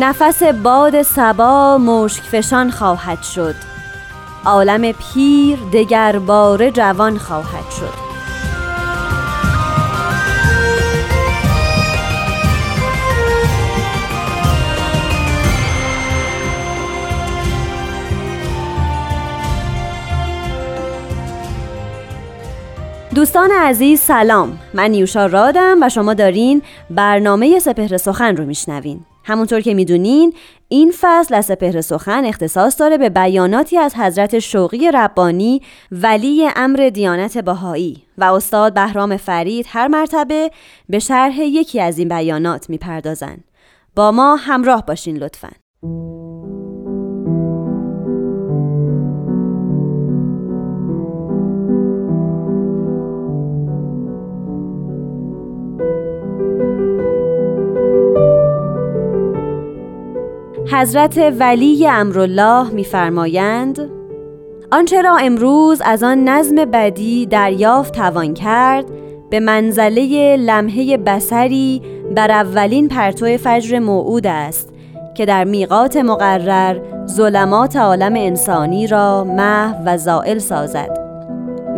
نفس باد سبا مشک فشان خواهد شد. عالم پیر دگر بار جوان خواهد شد. دوستان عزیز سلام. من نیوشا رادم و شما دارین برنامه سپهر سخن رو میشنوین. همونطور که می‌دونین این فصل از سپهر سخن اختصاص داره به بیاناتی از حضرت شوقی ربانی ولی امر دیانت باهایی و استاد بهرام فرید هر مرتبه به شرح یکی از این بیانات می‌پردازن با ما همراه باشین لطفاً. حضرت ولی امرالله میفرمایند آنچه را امروز از آن نظم بدی دریافت توان کرد به منزله لمحه بسری بر اولین پرتو فجر موعود است که در میقات مقرر ظلمات عالم انسانی را محو و زائل سازد.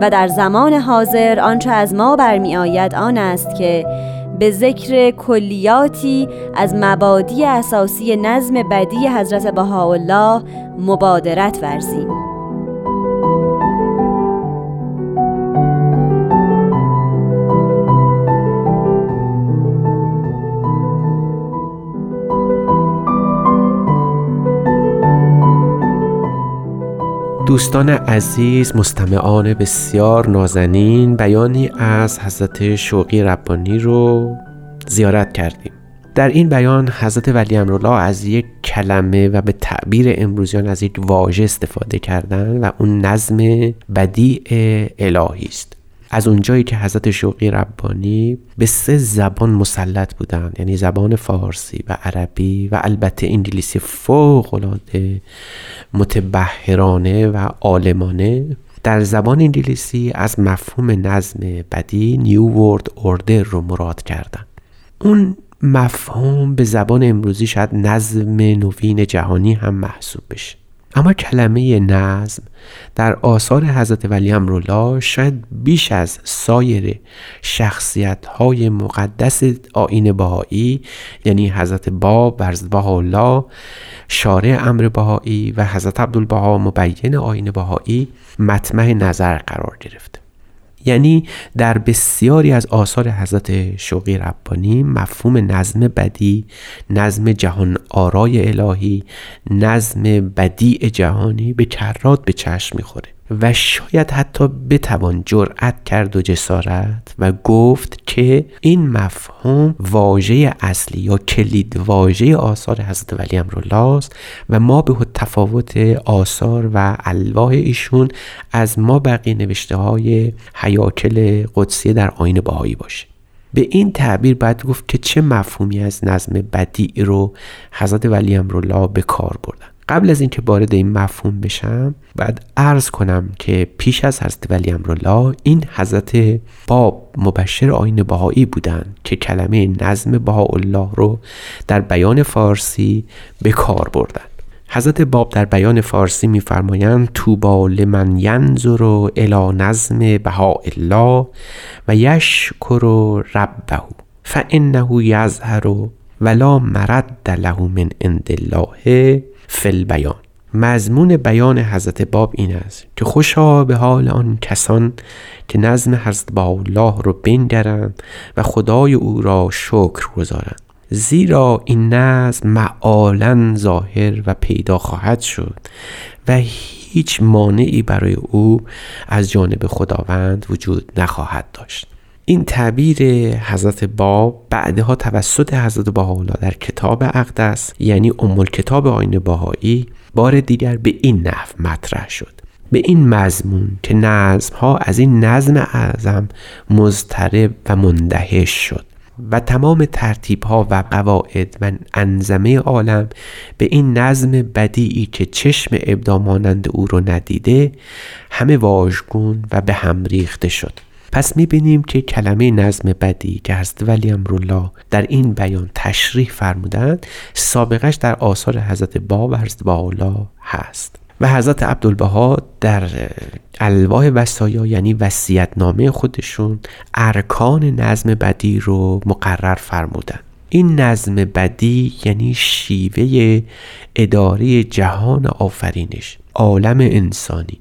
و در زمان حاضر آنچه از ما برمی آن است که به ذکر کلیاتی از مبادی اساسی نظم بدی حضرت بهاءالله مبادرت ورزیم. دوستان عزیز مستمعان بسیار نازنین بیانی از حضرت شوقی ربانی رو زیارت کردیم. در این بیان حضرت ولی امرالله از یک کلمه و به تعبیر امروزیان از یک واژه استفاده کردن و اون نظم بدیع الهی است. از اونجایی که حضرت شوقی ربانی به سه زبان مسلط بودند یعنی زبان فارسی و عربی و البته انگلیسی فوق العاده متبهرانه و عالمانه در زبان انگلیسی از مفهوم نظم بدی نیو ورد اوردر رو مراد کردن اون مفهوم به زبان امروزی شاید نظم نوین جهانی هم محسوب بشه. اما کلمه نظم در آثار حضرت ولی امرالله شاید بیش از سایر شخصیت های مقدس آین بهایی یعنی حضرت باب برز الله شارع امر بهایی و حضرت عبدالبها مبین آین بهایی مطمع نظر قرار گرفته یعنی در بسیاری از آثار حضرت شوقی ربانی مفهوم نظم بدی نظم جهان آرای الهی نظم بدیع جهانی به کرات به چشم می‌خوره. و شاید حتی بتوان جرأت کرد و جسارت و گفت که این مفهوم واژه اصلی یا کلید واژه آثار حضرت ولی امرالله است و ما به تفاوت آثار و الواح ایشون از ما بقیه نوشته های حیاکل قدسی در آین باهایی باشه. به این تعبیر باید گفت که چه مفهومی از نظم بدیع رو حضرت ولی امرالله به کار بردن. قبل از اینکه وارد این مفهوم بشم بعد عرض کنم که پیش از حضرت ولی امرالله این حضرت باب مبشر آین بهایی بودند که کلمه نظم بهاءالله رو در بیان فارسی به کار بردن. حضرت باب در بیان فارسی میفرمایند توبا لمن ینظر الی نظم بهاءالله و یشکر ربه فانه یظهر ولا مرد له من عند الله فل بیان مضمون بیان حضرت باب این است که خوشا به حال آن کسان که نظم حضرت با الله رو بنگرند و خدای او را شکر گذارند زیرا این نظم معالا ظاهر و پیدا خواهد شد و هیچ مانعی برای او از جانب خداوند وجود نخواهد داشت. این تعبیر حضرت باب بعدها توسط حضرت بهاءالله در کتاب اقدس یعنی ام کتاب آین باهایی بار دیگر به این نحو مطرح شد. به این مضمون که نظم ها از این نظم اعظم مضطرب و مندهش شد و تمام ترتیب ها و قواعد و انظمه عالم به این نظم بدیعی که چشم ابدامانند او رو ندیده همه واژگون و به هم ریخته شد. پس می‌بینیم که کلمه نظم بدی که حضرت ولی امرالله در این بیان تشریح فرمودند سابقش در آثار حضرت باب و حضرت بالا هست. و حضرت عبدالبها در الواح وسایا یعنی نامه خودشون ارکان نظم بدی رو مقرر فرمودن این نظم بدی یعنی شیوه اداره جهان آفرینش عالم انسانی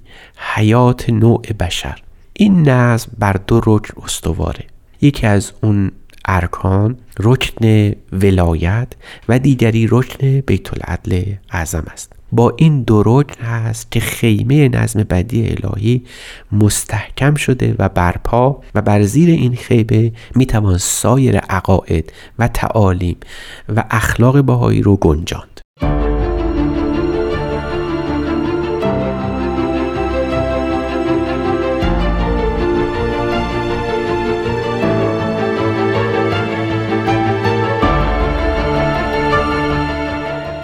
حیات نوع بشر. این نظم بر دو رکن استواره. یکی از اون ارکان رکن ولایت و دیگری رکن بیت العدل اعظم است. با این دو رکن هست که خیمه نظم بدی الهی مستحکم شده و برپا و بر زیر این خیمه می‌توان سایر عقاید و تعالیم و اخلاق باهایی رو گنجاند.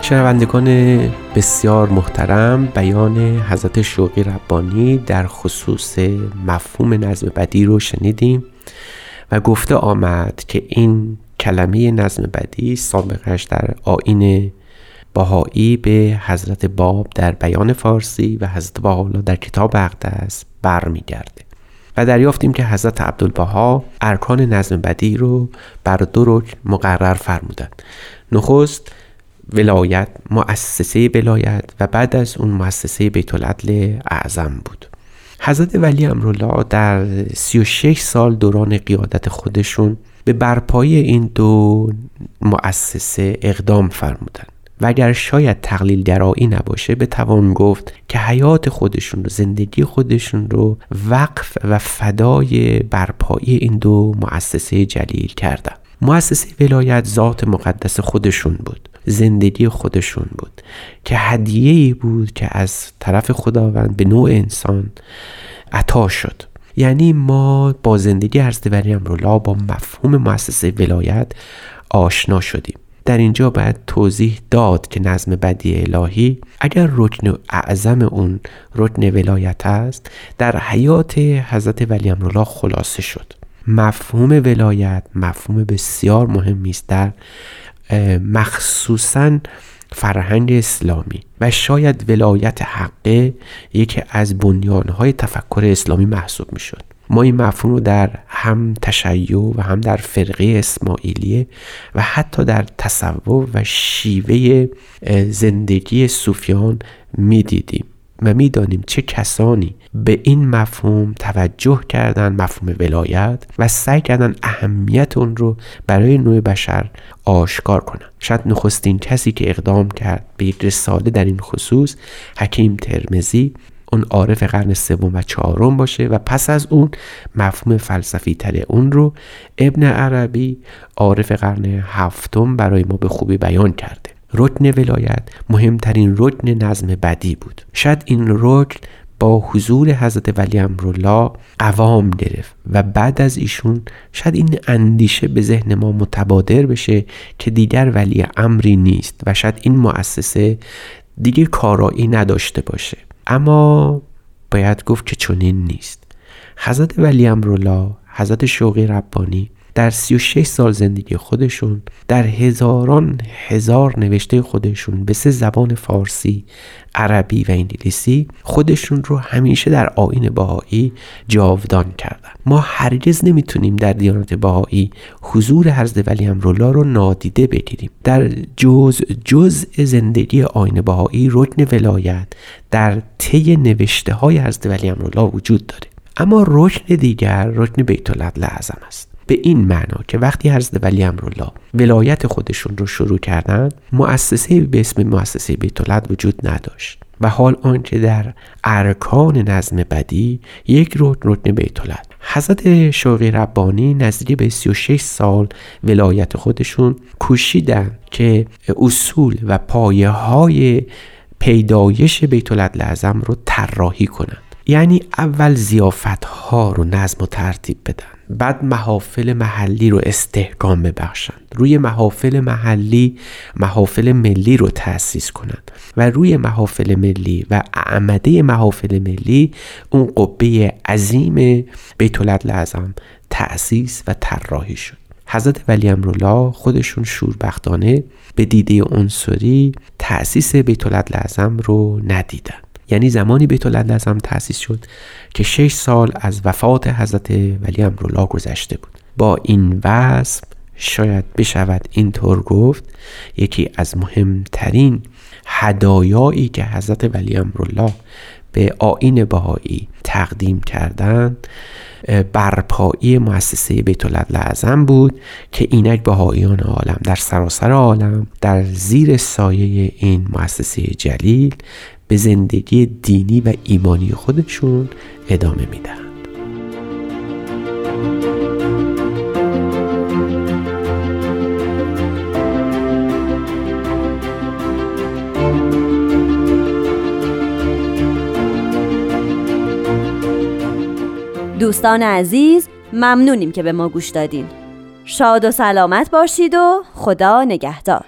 شنوندگان بسیار محترم بیان حضرت شوقی ربانی در خصوص مفهوم نظم بدی رو شنیدیم و گفته آمد که این کلمه نظم بدی سابقش در آین باهایی به حضرت باب در بیان فارسی و حضرت باحالا در کتاب اقدس برمیگرده. و دریافتیم که حضرت عبدالبها ارکان نظم بدی رو بر دو رکن مقرر فرمودند. نخست ولایت مؤسسه ولایت و بعد از اون مؤسسه بیت العدل اعظم بود. حضرت ولی امرالله در 36 سال دوران قیادت خودشون به برپایی این دو مؤسسه اقدام فرمودند. و اگر شاید تقلیل درایی نباشه به توان گفت که حیات خودشون رو زندگی خودشون رو وقف و فدای برپایی این دو مؤسسه جلیل کردن. مؤسسه ولایت ذات مقدس خودشون بود. زندگی خودشون بود. که هدیه ای بود که از طرف خداوند به نوع انسان عطا شد. یعنی ما با زندگی ولی امرولا با مفهوم مؤسسه ولایت آشنا شدیم. در اینجا باید توضیح داد که نظم بدی الهی اگر رکن اعظم اون رکن ولایت است در حیات حضرت ولی امرولا خلاصه شد. مفهوم ولایت مفهوم بسیار مهمی است در مخصوصا فرهنگ اسلامی و شاید ولایت حقه یکی از بنیانهای تفکر اسلامی محسوب می شد ما این مفهوم رو در هم تشیع و هم در فرقه اسماعیلیه و حتی در تصور و شیوه زندگی صوفیان می دیدیم و می‌دانیم چه کسانی به این مفهوم توجه کردن مفهوم ولایت و سعی کردن اهمیت اون رو برای نوع بشر آشکار کنن. شاید نخستین کسی که اقدام کرد به یک رساله در این خصوص حکیم ترمزی اون عارف قرن سوم و چهارم باشه و پس از اون مفهوم فلسفی تر اون رو ابن عربی عارف قرن هفتم برای ما به خوبی بیان کرده. رکن ولایت مهمترین رکن نظم بدی بود. شاید این رکن با حضور حضرت ولی امرالله قوام گرفت و بعد از ایشون شاید این اندیشه به ذهن ما متبادر بشه که دیگر ولی امری نیست و شاید این مؤسسه دیگه کارایی نداشته باشه. اما باید گفت که چنین نیست. حضرت ولی امرالله حضرت شوقی ربانی در 36 سال زندگی خودشون در هزاران هزار نوشته خودشون به سه زبان فارسی، عربی و انگلیسی خودشون رو همیشه در آین بهایی جاودان کردن. ما هرگز نمی‌تونیم در دیانت بهایی حضور حضرت ولی امرالله رو نادیده بگیریم. در جز جز زندگی آین بهایی رکن ولایت در طی نوشته های حضرت ولی امرالله وجود داره. اما رکن دیگر رکن بیت العدل است. به این معنا که وقتی حضرت ولی امرالله ولایت خودشون رو شروع کردن مؤسسه به اسم مؤسسه بیت وجود نداشت و حال آنچه در ارکان نظم بدی یک رکن رکن بیتولد حضرت شوقی ربانی نزدیک به 36 سال ولایت خودشون کوشیدن که اصول و پایه های پیدایش بیت لازم رو طراحی کنند یعنی اول زیافت ها رو نظم و ترتیب بدن بعد محافل محلی رو استحکام ببخشند. روی محافل محلی محافل ملی رو تأسیس کنند و روی محافل ملی و اعمده محافل ملی اون قبه عظیم بیت لازم تأسیس و طراحی شد. حضرت ولی امرولا خودشون شوربختانه به دیده عنصری تأسیس بیت لازم رو ندیدن. یعنی زمانی بیت لازم تأسیس شد که شش سال از وفات حضرت ولی امرولا گذشته بود. با این وصف شاید بشود اینطور گفت یکی از مهمترین هدایایی که حضرت ولی امرولا به آین بهایی تقدیم کردند برپایی مؤسسه بیت لازم بود که اینک بهاییان عالم در سراسر عالم در زیر سایه این مؤسسه جلیل به زندگی دینی و ایمانی خودشون ادامه میدن دوستان عزیز ممنونیم که به ما گوش دادین. شاد و سلامت باشید و خدا نگهدار.